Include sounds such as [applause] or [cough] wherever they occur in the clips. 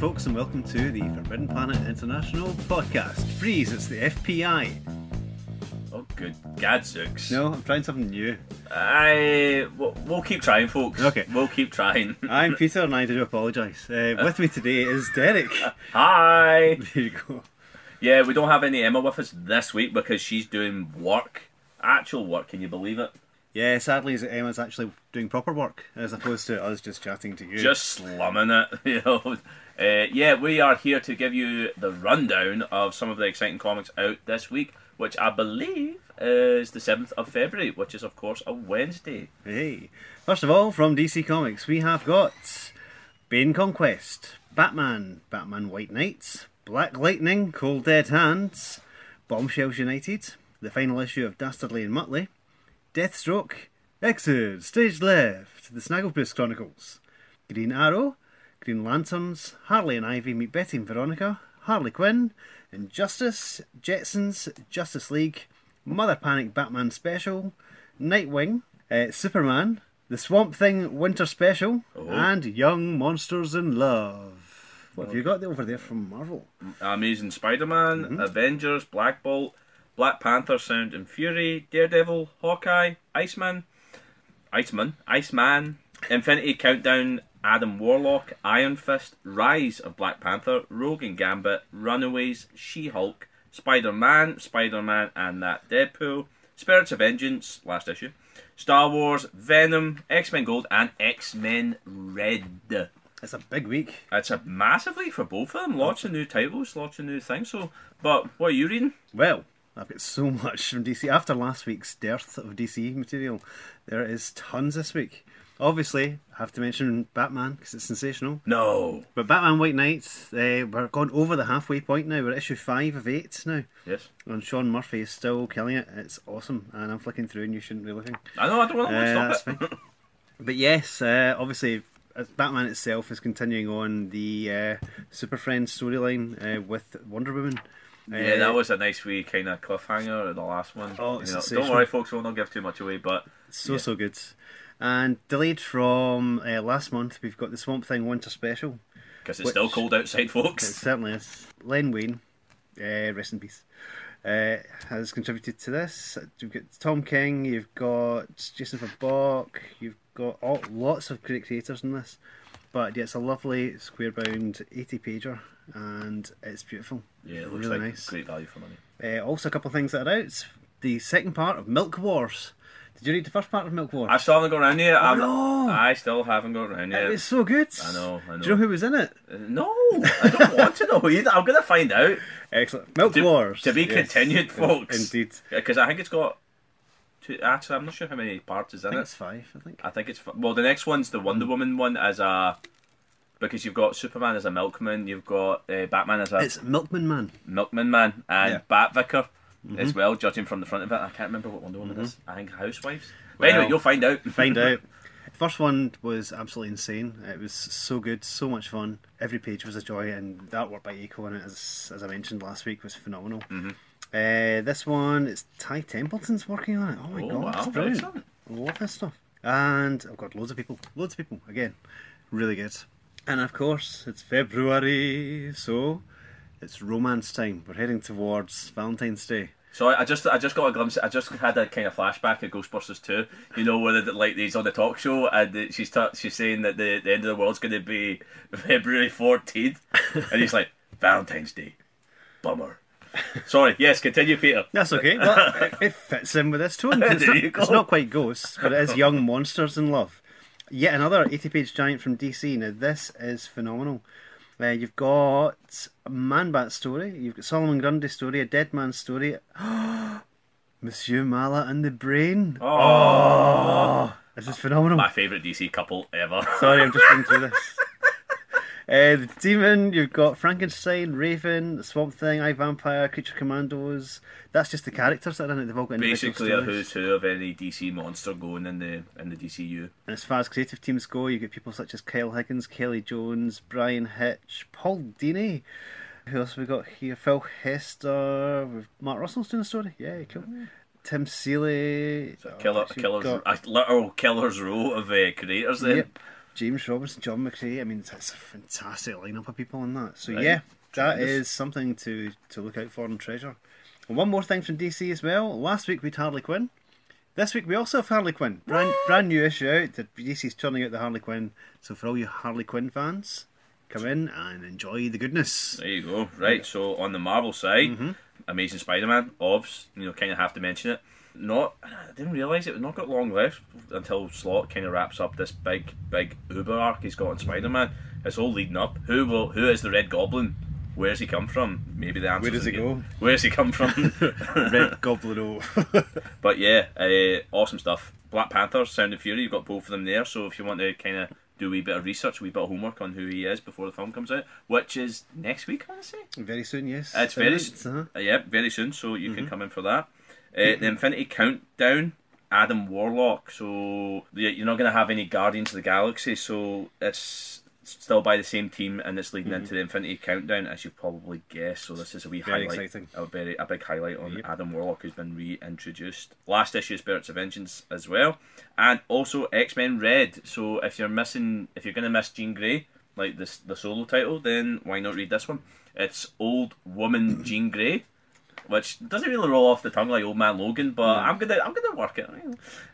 folks, and welcome to the Forbidden Planet International podcast. Freeze, it's the FPI. Oh, good gadzooks. No, I'm trying something new. I we'll, we'll keep trying, folks. Okay. we'll keep trying. [laughs] I'm Peter, and I do apologise. Uh, with me today is Derek. [laughs] Hi. [laughs] There you go. Yeah, we don't have any Emma with us this week because she's doing work, actual work. Can you believe it? Yeah, sadly, is Emma's actually doing proper work as opposed to us just chatting to you. Just slumming it, you know. Uh, yeah, we are here to give you the rundown of some of the exciting comics out this week, which I believe is the seventh of February, which is of course a Wednesday. Hey. First of all, from DC Comics, we have got Bane Conquest, Batman, Batman White Knights, Black Lightning, Cold Dead Hands, Bombshells United, the final issue of Dastardly and Muttley, Deathstroke, Exit, Stage Left, The Snagglepuss Chronicles, Green Arrow, Green Lanterns, Harley and Ivy meet Betty and Veronica, Harley Quinn, Injustice, Jetsons, Justice League, Mother Panic Batman Special, Nightwing, uh, Superman, The Swamp Thing Winter Special, Oh. and Young Monsters in Love. What have you got over there from Marvel? Amazing Spider-Man, Mm-hmm. Avengers, Black Bolt, Black Panther, Sound and Fury, Daredevil, Hawkeye, Iceman, Iceman, Iceman, Infinity Countdown, Adam Warlock, Iron Fist, Rise of Black Panther, Rogue and Gambit, Runaways, She-Hulk, Spider-Man, Spider-Man and that Deadpool, Spirits of Vengeance, last issue, Star Wars, Venom, X-Men Gold, and X-Men Red. It's a big week. It's a massive week for both of them. Lots of new titles, lots of new things. So, but what are you reading? Well, I've got so [laughs] much from DC. After last week's dearth of DC material, there is tons this week. Obviously, I have to mention Batman because it's sensational. No. But Batman White Knights, uh, we're gone over the halfway point now. We're at issue 5 of 8 now. Yes. And Sean Murphy is still killing it. It's awesome. And I'm flicking through and you shouldn't be looking. I know. I don't want to Uh, stop it. [laughs] But yes, uh, obviously, Batman itself is continuing on the uh, Super Friends storyline uh, with Wonder Woman. Yeah, Uh, that was a nice wee kind of cliffhanger. In the last one. Oh, You know, don't worry, folks. We'll not give too much away. But So Yeah. so good. And delayed from uh, last month, we've got the Swamp Thing Winter Special. because it's still cold outside, folks. It certainly is. Len Wein, uh, rest in peace, uh, has contributed to this. You've got Tom King, you've got Jason Fabok, you've got all, lots of great creators in this. But yeah, it's a lovely square bound 80 pager and it's beautiful. Yeah, it looks really like nice. great value for money. Uh, also, a couple of things that are out. The second part of Milk Wars. Did you read the first part of Milk Wars? I still haven't got around yet. Oh, no. I still haven't got around yet. was so good. I know, I know. Do you know who was in it? Uh, No, I don't want to know either. I'm gonna find out. Excellent. Milk To- Wars. to be Yes. continued, folks. Indeed. Because I think it's got. Two, actually, I'm not sure how many parts is I in think it. it's five, I think. I think it's well. The next one's the Wonder Woman one as a because you've got Superman as a milkman, you've got uh, Batman as a It's Milkman Man. milkman man, and Yeah. Bat Vicar as well. Judging from the front of it, I can't remember what Wonder Woman is. I think Housewives. But anyway, you'll find out. Find out. [laughs] First one was absolutely insane. It was so good, so much fun. Every page was a joy, and the artwork by Eco in it, as, as I mentioned last week, was phenomenal. Mm-hmm. Uh, this one, it's Ty Templeton's working on it. Oh my Oh, god, wow, it's brilliant. excellent. I love this stuff. And I've got loads of people, loads of people. Again, really good. And of course, it's February, so it's romance time. We're heading towards Valentine's Day. So I I just I just got a glimpse. I just had a kind of flashback of Ghostbusters 2. You know where they, like he's on the talk show and she's ta- she's saying that the, the end of the world's going to be [laughs] February 14th, and he's like Valentine's Day, bummer. Sorry. Yes, continue, Peter. That's okay. Well, it, it fits in with this tone. [laughs] It's, not, it's not quite ghosts, but it is young monsters in love. Yet another 80 page giant from DC. Now, this is phenomenal. Uh, you've got a Man Bat story, you've got Solomon Grundy story, a Dead Man story. [gasps] Monsieur Mallah and the Brain. Oh, This is phenomenal. my favourite DC couple ever. Sorry, I'm just going through [laughs] this. Uh, the Demon, you've got Frankenstein, Raven, Swamp Thing, I Vampire, Creature Commandos. That's just the characters that are in it. They've all got Basically, a who's who of any DC monster going in the in the DCU. And as far as creative teams go, you get people such as Kyle Higgins, Kelly Jones, Bryan Hitch, Paul Dini. Who else have we got here? Phil Hester. We've, Mark Russell's doing a story. Yeah, cool. Tim Seeley. So killer, Oh, killer's, got- a literal killer's row of uh, creators. Then Yep. James Robinson, John McCrea. I mean, it's a fantastic lineup of people in that. So Right. yeah, that Tremendous. is something to to look out for and treasure. And one more thing from DC as well. Last week we had Harley Quinn. This week we also have Harley Quinn. Brand brand new issue out. that DC's turning out the Harley Quinn. So for all you Harley Quinn fans, come in and enjoy the goodness. There you go. Right, so on the Marvel side, Mm-hmm. Amazing Spider-Man, obvs, you know, kind of have to mention it. Not, I didn't realise it. We've not got long left until Slott kind of wraps up this big, big Uber arc he's got on Spider-Man. It's all leading up. Who will? Who is the Red Goblin? Where's he come from? Maybe the answer. Where does he go? [laughs] Where's he come from? [laughs] Red Goblin O. [laughs] But yeah, uh, awesome stuff. Black Panther, Sound and Fury, you've got both of them there. So if you want to kind of do a wee bit of research, a wee bit of homework on who he is before the film comes out, which is next week, I say. very soon, yes. It's very Events, uh-huh. Uh, yeah, very soon, so you Mm-hmm. can come in for that. Uh, the Infinity Countdown, Adam Warlock. So you're not going to have any Guardians of the Galaxy, so it's still by the same team, and it's leading into the Infinity Countdown, as you've probably guessed. So this is a wee Mm-hmm. Very highlight, exciting. a very a big highlight on Yep. Adam Warlock, who's been reintroduced. Last issue, Spirits of Vengeance, as well, and also X Men Red. So if you're missing, if you're going to miss Jean Grey, like this the solo title, then why not read this one? It's Old Woman Jean Grey which doesn't really roll off the tongue like Old Man Logan, but I'm gonna I'm gonna work it.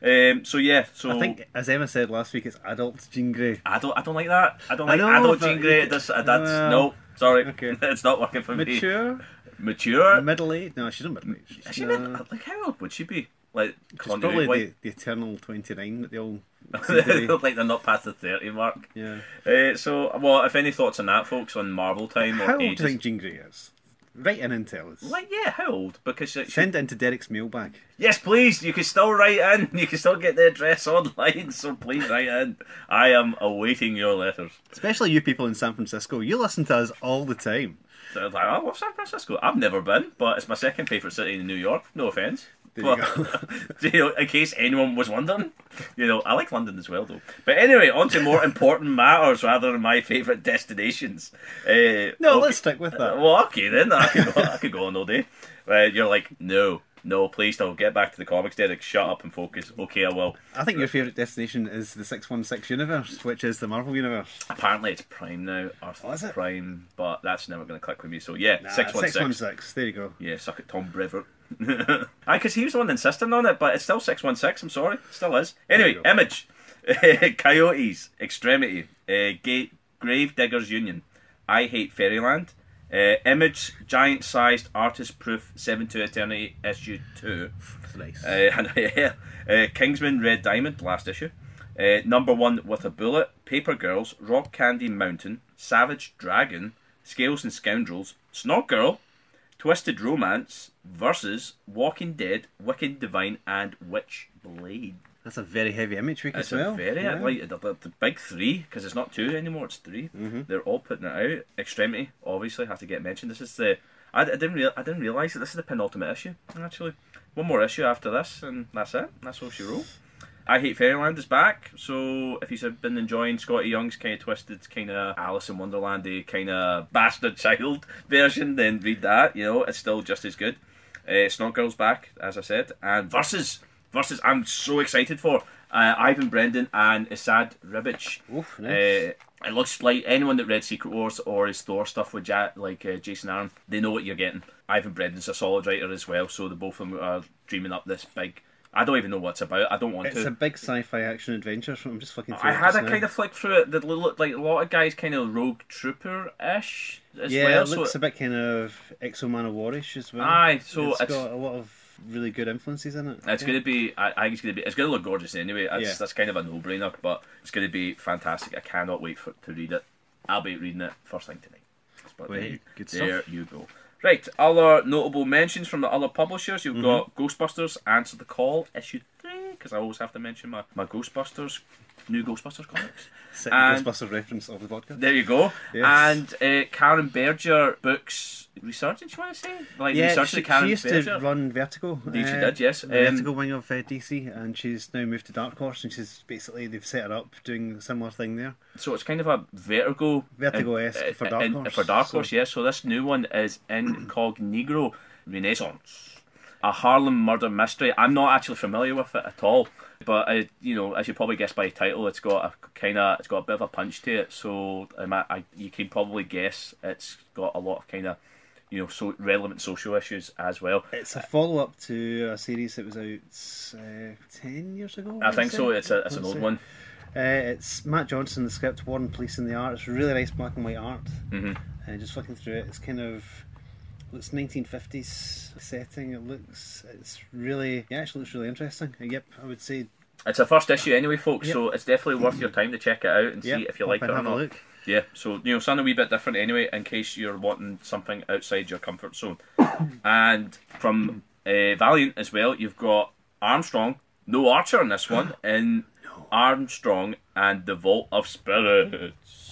Um, so yeah, so I think, as Emma said last week, it's adult Jean Grey. I don't I don't like that. I don't I like know, adult Jean Grey. you- That's, uh, that's well, no, sorry, okay. [laughs] it's not working for me. Mature, Mature. middle age. No, she's not middle age. Is she mid- like how old would she be? Like She's probably the, the eternal twenty nine that they all [laughs] seem to like they're not past the thirty mark. Yeah. Uh, so, well, if any thoughts on that, folks, on Marvel time or How old do you think Jean Grey is? Write in and tell us. Like, yeah, how old? Because she, Send it into Derek's mailbag. Yes, please. You can still write in. [laughs] You can still get the address online. So please write in. I am awaiting your letters. Especially you people in San Francisco. You listen to us all the time. So like, oh, what's San Francisco? I've never been, but it's my second favourite city in New York. No offence. There you But, [laughs] you know, in case anyone was wondering, you know, I like London as well, though. But anyway, on to more important matters rather than my favourite destinations. Uh, No, okay. let's stick with that. Well, okay then. I could go, I could go on all day. Uh, you're like, no, no, please don't. Get back to the comics, Derek. Shut up and focus. Okay, I will. I think your favourite destination is the 616 universe, which is the Marvel universe. Apparently, it's Prime now. Earth Oh, is it? Prime, but that's never going to click with me. So yeah, Nah, six one six. 616. There you go. Yeah, suck it, Tom Brevoort. [laughs] Aye, because he was the one insisting on it, but it's still 616, I'm sorry. Still is. Anyway. Image. [laughs] Coyotes. Extremity. Uh, Ga- Grave Diggers Union. I Hate Fairyland. Uh, Image. Giant Sized Artist Proof 7 to Eternity Issue 2. Nice. Uh, [laughs] yeah, uh, Kingsman Red Diamond, last issue. Uh, number one with a bullet, Paper Girls, Rock Candy Mountain, Savage Dragon, Scales and Scoundrels, Snot Girl, Twisted Romance versus Walking Dead, Wicked Divine, and Witch Blade. That's a very heavy image week It's as well. a very Yeah. like the, the, the big three because it's not two anymore; it's 3 Mm-hmm. They're all putting it out. Extremity obviously have to get mentioned. This is the I, I didn't real, I didn't realize that this is the penultimate issue. Actually, one more issue after this, and that's it. That's all she wrote. I Hate Fairyland is back, so if you've been enjoying Skottie Young's kind of twisted, kind of Alice in Wonderlandy, kind of bastard child [laughs] version, then read that. You know, it's still just as good. Uh, Snot Girl's back, as I said, and versus versus I'm so excited for uh, Ivan Brandon and Esad Ribic. Oof, nice. Uh, it looks like anyone that read Secret Wars or his Thor stuff with ja- like uh, Jason Aaron, they know what you're getting. Ivan Brandon's a solid writer as well, so the both of them are dreaming up this big. I don't even know what it's about. I don't want It's to. It's a big sci-fi action adventure. So I'm just looking through I had a now. kind of flick through it that looked like a lot of guys kind of rogue trooper ish as yeah, well. it looks so, a bit kind of Exo Manowarish as well. Aye, so it's it's- got a lot of really good influences in it. It's going to be. I, I think it's going to be. It's going to look gorgeous anyway. That's, Yeah. that's kind of a no-brainer, but it's going to be fantastic. I cannot wait for to read it. I'll be reading it first thing tonight. But Well, there, good there stuff. you go. Right, other notable mentions from the other publishers. Mm-hmm. You've got Ghostbusters Answer the Call issue because I always have to mention my, my Ghostbusters new Ghostbusters comics. [laughs] Second and- Ghostbusters reference of the podcast. There you go. Yes. And uh, Karen Berger books resurgence. You want to say like yeah, research she, the Karen she used Berger. to run Vertigo. Indeed she uh, did, yes. Um, Vertigo wing of uh, DC, and she's now moved to Dark Horse, and she's basically they've set her up doing a similar thing there. So it's kind of a Vertigo Vertigo-esque uh, for Dark in- Horse, For Dark so- Horse, yes. So this new one is Incognegro Renaissance. A Harlem murder mystery. I'm not actually familiar with it at all, but I, you know, as you probably guess by the title, it's got a kind of it's got a bit of a punch to it. So um, I, I, you can probably guess it's got a lot of kind of you know so relevant social issues as well. It's a follow up to a series that was out uh, ten years ago. I think so. It's a it's an old one. Uh, it's Mat Johnson, the script, Warren Pleece and the art. It's really nice black and white art. hmm Uh, just looking through it, it's kind of looks 1950s setting. It looks, it's really, yeah, it actually looks really interesting. Uh, yep, I would say, It's a first issue anyway, folks. Yep. So it's definitely worth your time to check it out and yeah, see if you like it or have a not. look. Yeah, so you know, something a wee bit different anyway, in case you're wanting something outside your comfort zone. [coughs] and from uh, Valiant as well, you've got Armstrong, no Archer in this one, [gasps] in Armstrong and the Vault of Spirits.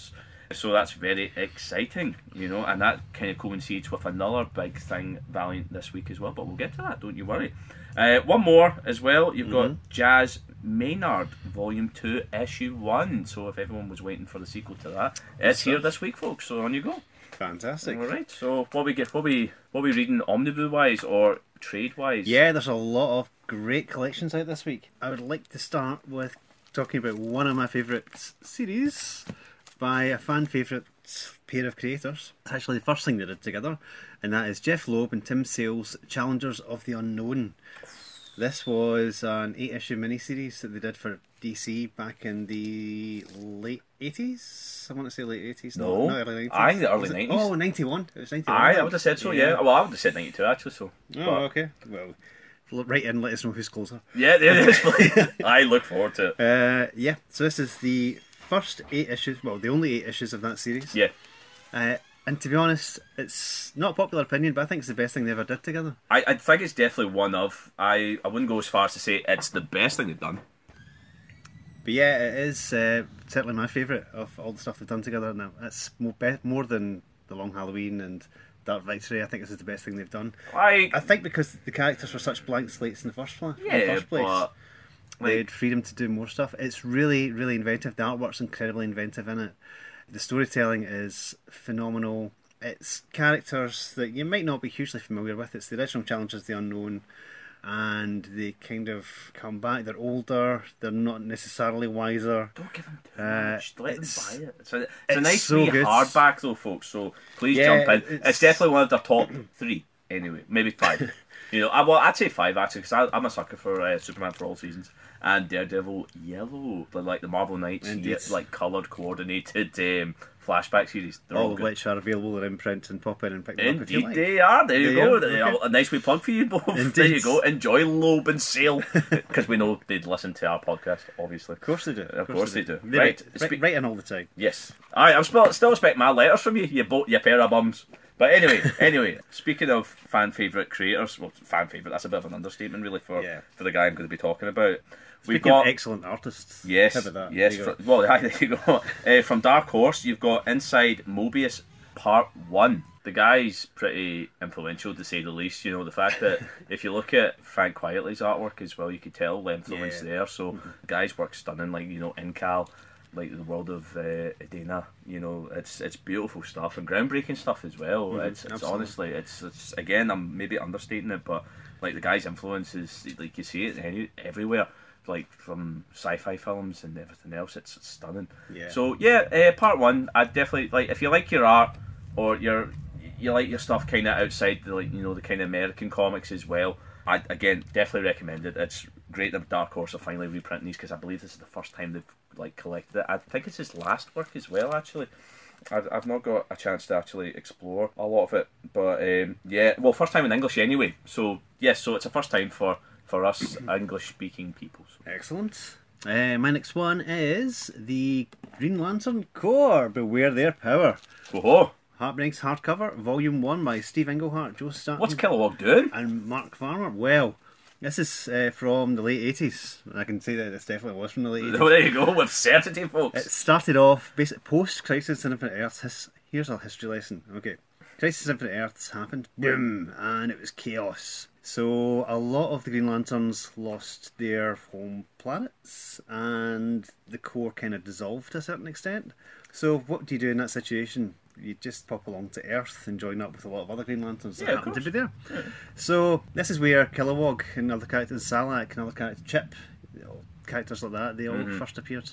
So that's very exciting, you know, and that kind of coincides with another big thing Valiant this week as well. But we'll get to that, don't you worry. Uh, one more as well. You've got Jazz Maynard, Volume Two, Issue One. So if everyone was waiting for the sequel to that, it's here this week, folks. So on you go. Fantastic. All right. So what we get, what we what we reading omnibus wise or trade wise? Yeah, there's a lot of great collections out this week. I would like to start with talking about one of my favourite series by a fan favourite pair of creators. It's actually the first thing they did together, and that is Jeph Loeb and Tim Sale's Challengers of the Unknown. This was an eight issue miniseries that they did for DC back in the late 80s. I want to say late 80s. No. not early 90s. Aye, the early Was it- 90s. Oh, 91. It was 91. Aye, I would have said so. Yeah. Well, I would have said ninety two actually. So. Oh, But- okay. Well, write in, let us know who's closer. Yeah, there it is. [laughs] I look forward to it. Uh, yeah, so this is the first eight issues, well, the only eight issues of that series. Yeah. Uh, and to be honest, it's not a popular opinion, but I think it's the best thing they ever did together. I, I think it's definitely one of. I, I wouldn't go as far as to say it's the best thing they've done. But yeah, it is uh, certainly my favourite of all the stuff they've done together. Now, it's more, be- more than The Long Halloween and Dark Victory. I think this is the best thing they've done. Like, I think because the characters were such blank slates in the first, pla- in the yeah, first place. but they like, had freedom to do more stuff. It's really, really inventive. The artwork's incredibly inventive in it. The storytelling is phenomenal. It's characters that you might not be hugely familiar with. It's the original Challengers, the Unknown, and they kind of come back. They're older. They're not necessarily wiser. don't give them too Uh, much. Let them buy it. It's a, it's it's a nice so good. hardback though, folks. So please Yeah, jump in. It's, it's- definitely one of their top three. Anyway, maybe five. [laughs] you know, I, well, I'd say five actually because I'm a sucker for uh, Superman for all seasons and Daredevil Yellow, the, like the Marvel Knights, Indeed. yeah, like coloured, coordinated um, flashback series. All, of good. which are available in imprint and pop in and pick them up if you Indeed, like. they are. There you They go. are, okay. A nice wee plug for you both. [laughs] There you go. Enjoy Loeb and Sale [laughs] because we know they'd listen to our podcast, obviously. Of course they do. Of course they do. They Right, spe- write in all the time. Yes. All right, I'm still, still expecting my letters from you, you, bo- you pair of bums. But anyway, [laughs] anyway, speaking of fan favourite creators, well, fan favourite, that's a bit of an understatement, really, for, Yeah. for the guy I'm going to be talking about. We've Speaking got. excellent artists, Yes, yes. Go. well, [laughs] there you go. Uh, from Dark Horse, you've got Inside Moebius Part One. The guy's pretty influential to say the least. You know the fact that [laughs] if you look at Frank Quitely's artwork as well, you could tell the influence Yeah. there. So the guy's work stunning. Like you know, Incal, like the world of uh, Edena. You know, it's it's beautiful stuff and groundbreaking stuff as well. it's, it's honestly, it's, it's again, I'm maybe understating it, but like the guy's influence is like you see it any, everywhere. Like from sci-fi films and everything else, it's, it's stunning. Yeah. So yeah, uh, part one, I definitely like if you like your art or your you like your stuff kind of outside the like you know the kind of American comics as well. I again definitely recommend it. It's great that Dark Horse are finally reprinting these because I believe this is the first time they've like collected it. I think it's his last work as well, actually. I've, I've not got a chance to actually explore a lot of it, but um, yeah, well, first time in English anyway. So yes, so it's a first time for for us [clears throat] English speaking people. So. Excellent. Uh, my next one is the Green Lantern Corps. Beware their power. Whoa, Heartbreaks hardcover, volume one by Steve Englehart, Joe Staton, what's Kilowog doing? and Mark Farmer. Well, this is uh, from the late eighties. I can say that this definitely was from the late [laughs] eighties. Oh, there you go with certainty, folks. It started off basic post Crisis on Infinite Earths. His, here's a history lesson. Okay, Crisis on Infinite Earths happened, boom, and it was chaos. So a lot of the Green Lanterns lost their home planets, and the Corps kind of dissolved to a certain extent. So what do you do in that situation? You just pop along to Earth and join up with a lot of other Green Lanterns that Yeah, happen to be there. So this is where Kilowog and other characters, Salakk and other characters, Chip, characters like that, they all Mm-hmm. first appeared.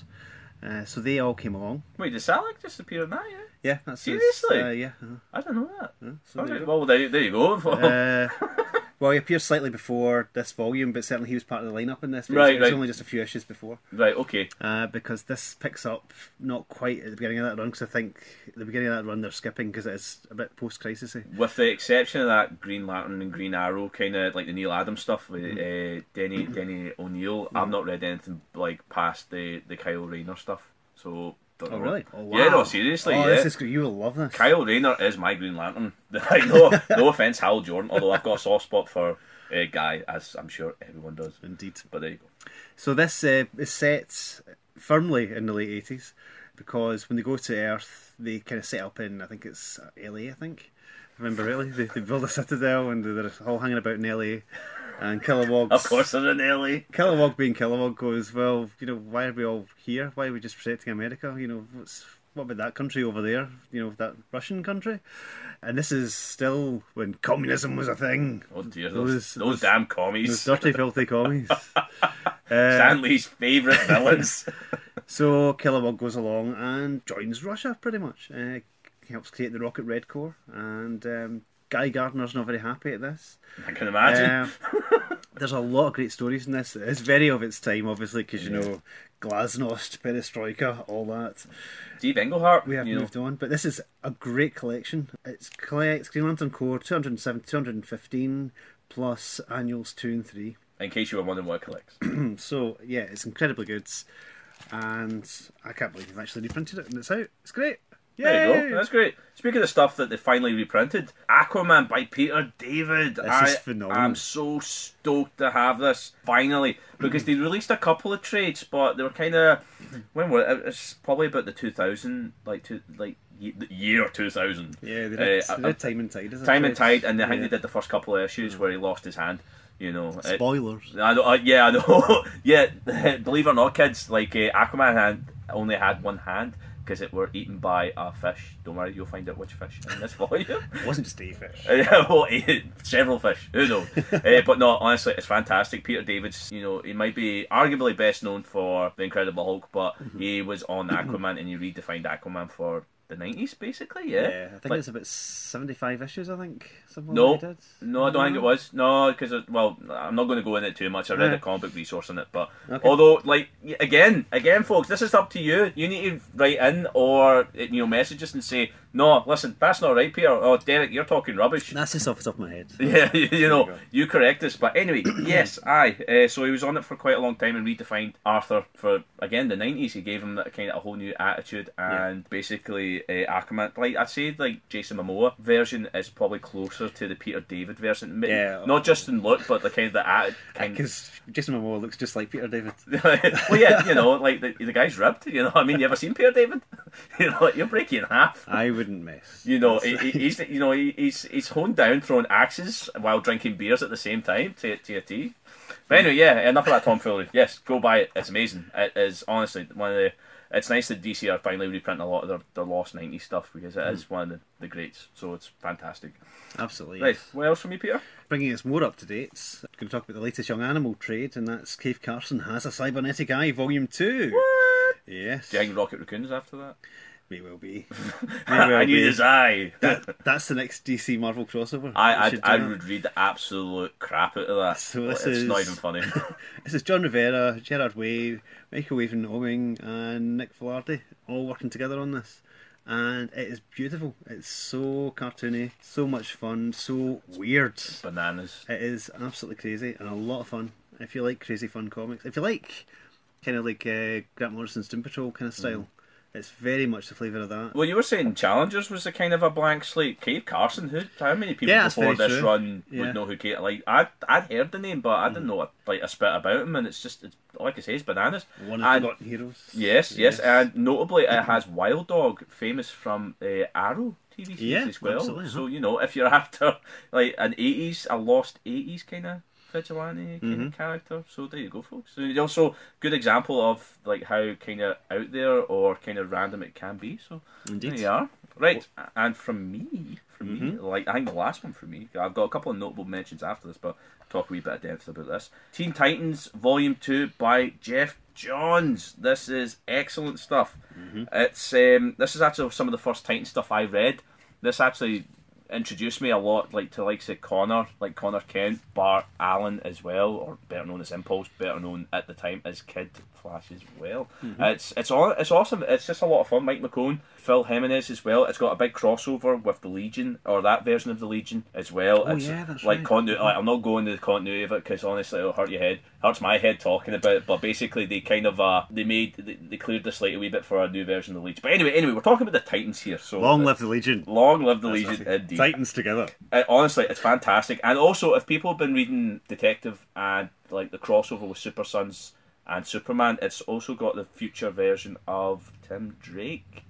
Uh, so they all came along. Wait, did Salakk just appear in that? Yeah, Yeah, that's his- Seriously? uh, yeah. uh-huh. I don't know that. so there Alright, you go. well, there, there you go. Uh, [laughs] well, he appears slightly before this volume, but certainly he was part of the lineup in this. Right, it was right. only just a few issues before. right, okay. uh, because this picks up not quite at the beginning of that run. Because I think at the beginning of that run they're skipping because it's a bit post crisisy. With the exception of that Green Lantern and Green Arrow, kind of like the Neal Adams stuff with Mm-hmm. uh, Denny [clears throat] Denny O'Neil, I've not read anything like past the the Kyle Rayner stuff. So don't Oh know. really? Oh Yeah, no, seriously, Oh, yeah. this is good. You will love this. Kyle Rayner is my Green Lantern. [laughs] Like, no, no offense, Hal Jordan. Although I've got a soft spot for uh, Guy, as I'm sure everyone does. Indeed. But there you go. So this uh, is set firmly in the late eighties because when they go to Earth, they kind of set up in I think it's LA. I think. I remember really, they, they build a citadel and they're all hanging about in LA. And Kilowog, Of course, they're in LA. Kilowog being Kilowog goes, well, you know, why are we all here? Why are we just protecting America? You know, what's what about that country over there? You know, that Russian country? And this is still when communism was a thing. Oh dear, those, Those- those, those- damn Those commies. dirty, filthy commies. [laughs] Uh, Stan Lee's favourite [laughs] villains. so Kilowog goes along and joins Russia, pretty much. Uh, helps create the Rocket Red Corps, and um, Guy Gardner's not very happy at this. I can imagine. Um, there's a lot of great stories in this. It's very of its time, obviously, because you know Glasnost, Perestroika, all that. Steve Englehart, We have you know, moved on, but this is a great collection. It's collects Green Lantern Corps 207, 215 plus annuals two and three. in case you were wondering what it collects. [clears throat] So yeah, it's incredibly good, and I can't believe you've actually reprinted it and it's out. It's great. There you go. That's great. Speaking of stuff that they finally reprinted, Aquaman by Peter David. This I is phenomenal. I'm so stoked to have this finally because they released a couple of trades, but they were kind of when were it? It's probably about the two thousand, like two, like year two thousand. Yeah, they did, Uh, they did time and tide. Time and. Tide, and I think Yeah. they did the first couple of issues where he lost his hand. You know, It- Spoilers. I know, uh, yeah, I know. [laughs] yeah, [laughs] believe it or not, kids, like uh, Aquaman had only had one hand because it were eaten by a fish. Don't worry, you'll find out which fish in this [laughs] volume. It wasn't just a fish. [laughs] Well, [laughs] eh, several fish. Who knows? uh, but no, honestly, it's fantastic. Peter David's, you know, he might be arguably best known for the Incredible Hulk, but he was on [clears throat] Aquaman and he redefined Aquaman for the nineties, basically. Yeah. Yeah, I think Like- it's about seventy-five issues. I think something No, like no, I don't think it was. No, because uh, well, I'm not going to go in it too much. I read a Right. comic book resource on it, but Okay. although, like, again, again, folks, this is up to you. You need to write in or you know message us and say, no, listen, that's not right, Peter. Oh, Derek, you're talking rubbish. That's just off the top of my head. [laughs] Yeah, you, you know, you correct us. But anyway, [coughs] yes, aye. Uh, so he was on it for quite a long time and redefined Arthur for again the nineties. He gave him that kind of a whole new attitude and basically uh, Aquaman. Like I'd say, like Jason Momoa version is probably closer to the Peter David version. M- Yeah. not just in look, but the kind of the attitude. Because Jason Momoa looks just like Peter David. [laughs] well, yeah, you [laughs] know, like the, the guy's ribbed. You know, what I mean, you ever seen Peter David? you know, like, you're breaking in half. I wouldn't miss. You know, he, he- he's you know he, he's he's honed down throwing axes while drinking beers at the same time to to a tea. But anyway, yeah, enough of that tomfoolery. Yes, go buy it. It's amazing. It is honestly one of the. It's nice that DC are finally reprinting a lot of their, their lost '90s stuff because it is hmm. one of the, the greats. So it's fantastic. Absolutely. Right, yes. what else from you, Peter? Bringing us more up to date, I'm going to talk about the latest Young Animal trade, and that's Cave Carson has a cybernetic eye, Volume Two. What? Yes, Do you think Rocket Raccoons after that? May well be. [laughs] May well I need his eye. That, [laughs] that's the next DC Marvel crossover. I I, I would read the absolute crap out of that. So this it's not even funny. [laughs] This is Jon Rivera, Gerard Way, Michael Avon Oeming, and Nick Filardi all working together on this. And it is beautiful. It's so cartoony, so much fun, so weird. Bananas. It is absolutely crazy and a lot of fun. If you like crazy fun comics, if you like kind of like uh, Grant Morrison's Doom Patrol kind of style, it's very much the flavour of that. Well, you were saying Challengers was a kind of a blank slate. Cave Carson, who? How many people Yeah, before this true. run Yeah. Mm. would know who Cave? Like I, I'd heard the name, but I didn't know like a spit about him, and it's just, it's, like I say, it's bananas. One of the And- forgotten heroes. Yes, yes, and notably it [clears throat] has Wild Dog, famous from uh, Arrow TV series Yeah, as well. absolutely, So you know, if you're [laughs] after like an eighties, a lost eighties kind of vigilante kind Mm-hmm. of character, so there you go, folks. So also good example of like how kind of out there or kind of random it can be. So Indeed. there you are. Right, and from me, from me, like I think the last one from me. I've got a couple of notable mentions after this, but talk a wee bit of depth about this. Teen Titans Volume Two by Geoff Johns. This is excellent stuff. It's um, this is actually some of the first Titan stuff I read. This actually introduced me a lot, like to like say Conner, like Conner Kent, Bart Allen as well, or better known as Impulse, better known at the time as Kid Flash as well. Mm-hmm. It's it's all it's awesome. It's just a lot of fun. Mike McCone, Phil Jimenez as well. It's got a big crossover with the Legion or that version of the Legion as well. Oh, it's yeah, that's like right. continuity. Like, I'm not going to the continuity of it because honestly it'll hurt your head. Hurts my head talking about it. But basically they kind of uh they made they, they cleared the slate a wee bit for a new version of the Legion. But anyway, anyway, we're talking about the Titans here. So Long live the Legion. long live the Legion. Indeed. Titans together. Uh, honestly, it's fantastic. And also, if people have been reading Detective and like the crossover with Super Sons and Superman, it's also got the future version of Tim Drake.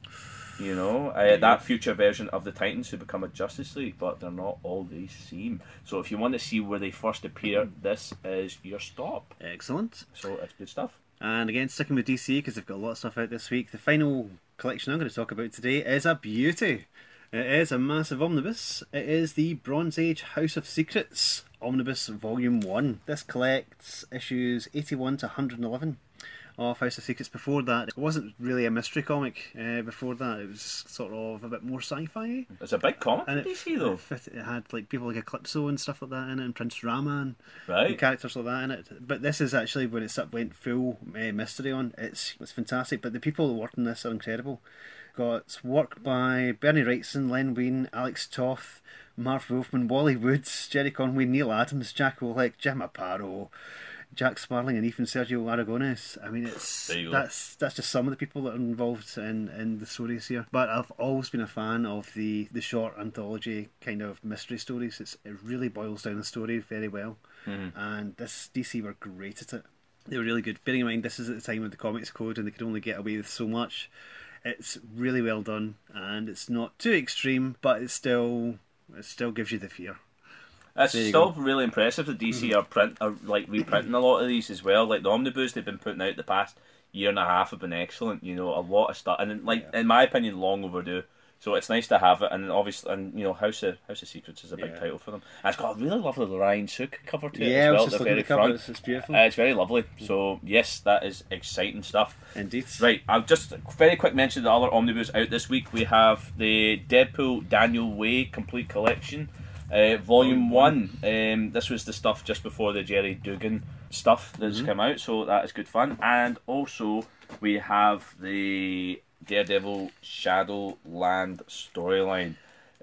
You know, uh, that future version of the Titans who become a Justice League, but they're not all they seem. So, if you want to see where they first appear, this is your stop. Excellent. So, it's good stuff. And again, sticking with DC because they've got a lot of stuff out this week. The final collection I'm going to talk about today is a beauty. It is a massive omnibus. It is the Bronze Age House of Secrets Omnibus Volume 1. This collects issues 81 to 111 of House of Secrets. Before that, it wasn't really a mystery comic. Uh, before that, it was sort of a bit more sci fi. It's a big comic And it, DC, though. it, fit, it had like people like Eclipso and stuff like that in it, and Prince Rama and Right. and characters like that in it. But this is actually when it went full uh, mystery on. It's it's fantastic. But the people who worked on this are incredible. Got work by Bernie Wrightson, Len Wein, Alex Toth, Marv Wolfman, Wally Woods, Gerry Conway, Neal Adams, Jack Oleck, Jim Aparo, Jack Sparling, and even Sergio Aragones. I mean, it's There you go. that's that's just some of the people that are involved in, in the stories here. But I've always been a fan of the, the short anthology kind of mystery stories. It's, it really boils down the story very well, mm-hmm. and this DC were great at it. They were really good. Bearing in mind this is at the time of the Comics Code, and they could only get away with so much. It's really well done, and it's not too extreme, but it still it still gives you the fear. It's still really impressive that DC are print are like reprinting a lot of these as well. Like the omnibus they've been putting out the past year and a half have been excellent. You know, a lot of stuff, and like in my opinion, long overdue. So it's nice to have it, and obviously, and you know, House of House of Secrets is a big Yeah. title for them. And it's got a really lovely Ryan Sook cover to it Yeah, as well. just the very the cover. front. It's, it's beautiful. Uh, it's very lovely. So yes, that is exciting stuff. Indeed. Right, I'll just very quick mention the other omnibus out this week. We have the Deadpool Daniel Way complete collection, uh, volume one. Um, this was the stuff just before the Gerry Duggan stuff that's come out, so that is good fun. And also we have the Daredevil Shadowland storyline.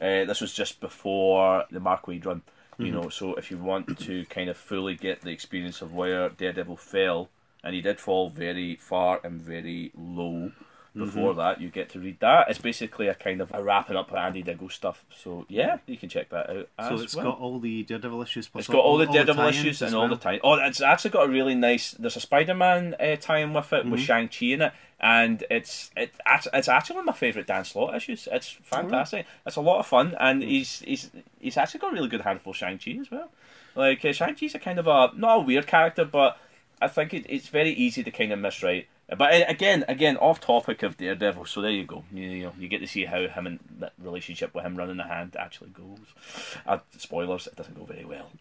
Uh, this was just before the Mark Waid run. You know, so if you want to kind of fully get the experience of where Daredevil fell, and he did fall very far and very low before that, you get to read that. It's basically a kind of a wrapping up of Andy Diggle stuff. So yeah, you can check that out. so it's well. got all the Daredevil issues. plus It's got all the Daredevil tie-ins issues as and all the time. Oh, it's actually got a really nice. There's a Spider-Man uh, tie-in with it Mm-hmm. with Shang Chi in it, and it's it, it's actually one of my favourite Dan Slott issues. It's fantastic. It's a lot of fun, and he's he's he's actually got a really good handful of Shang Chi as well. Like uh, Shang Chi's a kind of a not a weird character, but I think it, it's very easy to kind of miswrite. But uh, again, again, off topic of Daredevil. So there you go. You, you know, you get to see how him and that relationship with him running the hand actually goes. Uh, spoilers: it doesn't go very well. [laughs]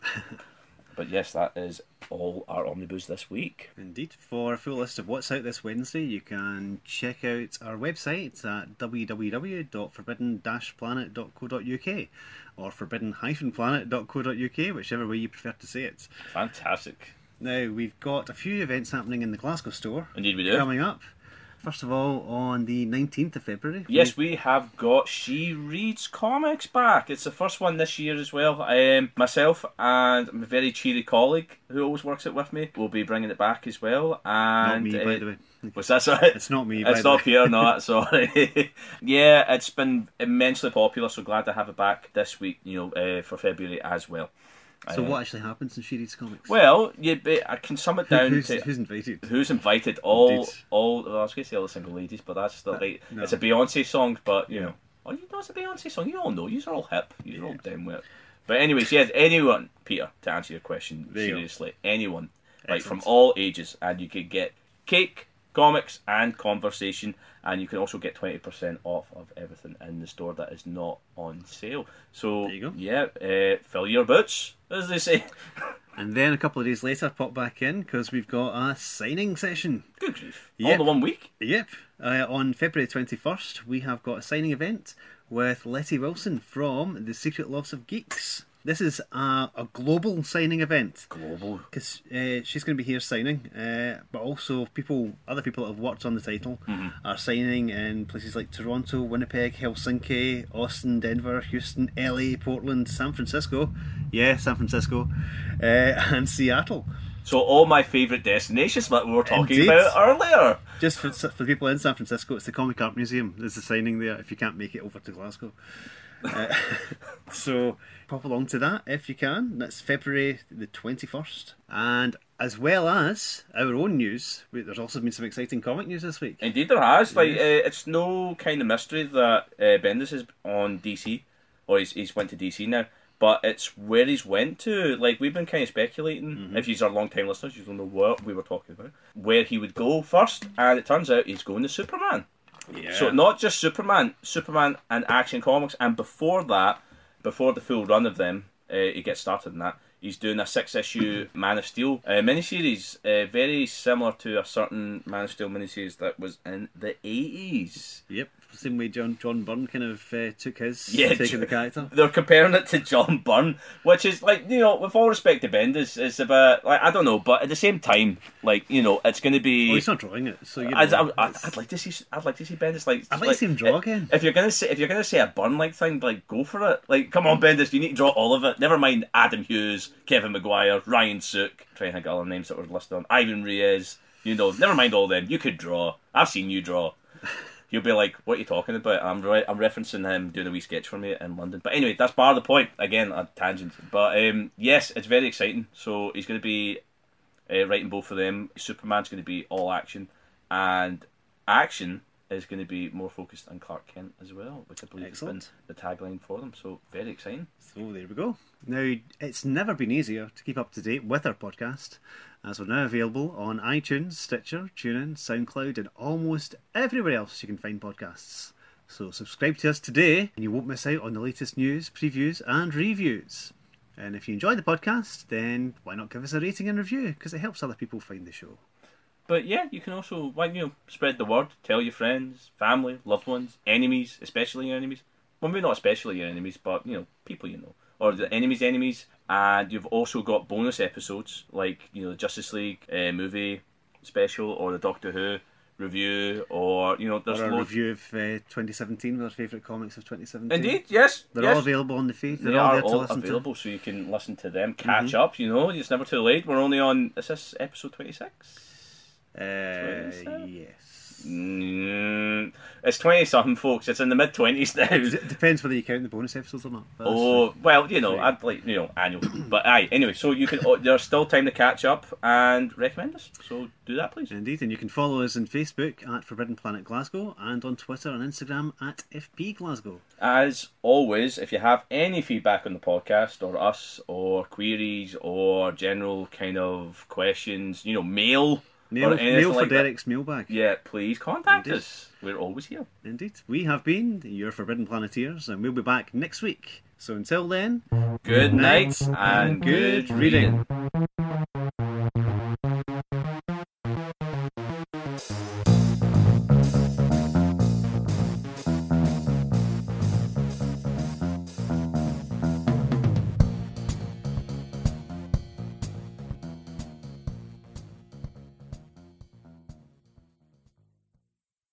But yes, that is all our omnibus this week. Indeed. For a full list of what's out this Wednesday, you can check out our website at www.forbidden-planet.co.uk or forbidden-planet.co.uk, whichever way you prefer to say it. Fantastic. Now, we've got a few events happening in the Glasgow store Indeed, we do. coming up. First of all, on the 19th of February. Yes, we have got She Reads Comics back. It's the first one this year as well. Um, myself and my very cheery colleague who always works it with me will be bringing it back as well. And, Not me, by uh, the way. Was that sorry? It's not me, It's not. Peter, no, [laughs] sorry. [laughs] yeah, it's been immensely popular, so glad to have it back this week, you know, uh, for February as well. So, what actually happens in She Reads Comics? Well, yeah, but I can sum it down who's, to who's invited? who's invited. All, Indeed. all. Well, I was going to say all the single ladies, but that's still right. no. It's a Beyonce song, but you Yeah. know, oh, you know, it's a Beyonce song. You all know. You're all hip. You're all down with it. But anyways, yes, anyone, Peter, to answer your question There you seriously, anyone, like from all ages, and you could get cake, comics and conversation, and you can also get twenty percent off of everything in the store that is not on sale. So There you go. yeah, uh, fill your boots, as they say. And then a couple of days later, pop back in because we've got a signing session. Good grief! Yep. All the one week. Yep. Uh, on February 21st, we have got a signing event with Letty Wilson from The Secret Loves of Geeks. This is a, a global signing event Global. because uh, she's going to be here signing, uh, but also people, other people that have worked on the title, are signing in places like Toronto, Winnipeg, Helsinki, Austin, Denver, Houston, LA, Portland, San Francisco, yeah, San Francisco, uh, [laughs] and Seattle. So all my favourite destinations that we were talking Indeed. about earlier. Just for, for people in San Francisco, it's the Comic Art Museum. There's the signing there if you can't make it over to Glasgow. Uh, [laughs] so pop along to that if you can. That's February the 21st. And as well as our own news, there's also been some exciting comic news this week. Indeed, there has. Like, uh, it's no kind of mystery that uh, Bendis is on DC, or he's, he's went to DC now. But it's where he's went to. Like we've been kind of speculating. If you're long time listeners, you don't know what we were talking about. Where he would go first, and it turns out he's going to Superman. Yeah. So not just Superman, Superman and Action Comics, and before that, before the full run of them, uh, he gets started in that. He's doing a six-issue Man of Steel uh, miniseries, uh, very similar to a certain Man of Steel miniseries that was in the eighties. Yep. Same way John John Byrne kind of uh, took his Yeah, of the character. [laughs] They're comparing it to John Byrne, which is like you know, with all respect to Bendis, it's about like I don't know, but at the same time, like you know, it's going to be. Well, he's not drawing it, so you know, I'd, I'd, I'd like to see. I'd like to see Bendis like. I'd like to see him draw again. If you're gonna say if you're gonna say a Byrne like thing, like go for it. Like, come on, Bendis, you need to draw all of it. Never mind Adam Hughes, Kevin Maguire, Ryan Sook. Try and think of other names that were listed on. Ivan Reis. You know, never mind all them. You could draw. I've seen you draw. You'll be like, "What are you talking about?" I'm re- I'm referencing him doing a wee sketch for me in London. But anyway, that's part of the point. Again, a tangent. But um, yes, it's very exciting. So he's going to be uh, writing both of them. Superman's going to be all action, and action is going to be more focused on Clark Kent as well, which I believe Excellent. has been the tagline for them. So very exciting. So there we go. Now, it's never been easier to keep up to date with our podcast, as we're now available on iTunes, Stitcher, TuneIn, SoundCloud, and almost everywhere else you can find podcasts. So subscribe to us today, and you won't miss out on the latest news, previews, and reviews. And if you enjoy the podcast, then why not give us a rating and review? Because it helps other people find the show. But yeah, you can also why you know spread the word, tell your friends, family, loved ones, enemies, especially your enemies. Well, maybe not especially your enemies, but you know people you know or the enemies' enemies. And you've also got bonus episodes like you know the Justice League uh, movie special or the Doctor Who review or you know there's Or a loads. review of uh, 2017, our favourite comics of 2017. Indeed, yes, They're yes. all available on the feed. They're They all are there to all listen available, so you can listen to them, catch up. You know, it's never too late. We're only on. Is this episode twenty six? to. Uh, yes. Mm, it's twenty something, folks. It's in the mid twenties now. It depends whether you count the bonus episodes or not. Oh well, you know, Right. I'd like you know annual, [clears throat] but aye. Anyway, so you can. oh, there's still time to catch up and recommend us. So do that, please. Indeed, and you can follow us on Facebook at Forbidden Planet Glasgow and on Twitter and Instagram at FP Glasgow. As always, if you have any feedback on the podcast or us or queries or general kind of questions, you know, mail. Mail for like that, Derek's mailbag. Yeah, please contact Indeed. us. We're always here. Indeed. We have been your Forbidden Planeteers, and we'll be back next week. So until then, Good night and good good reading. reading.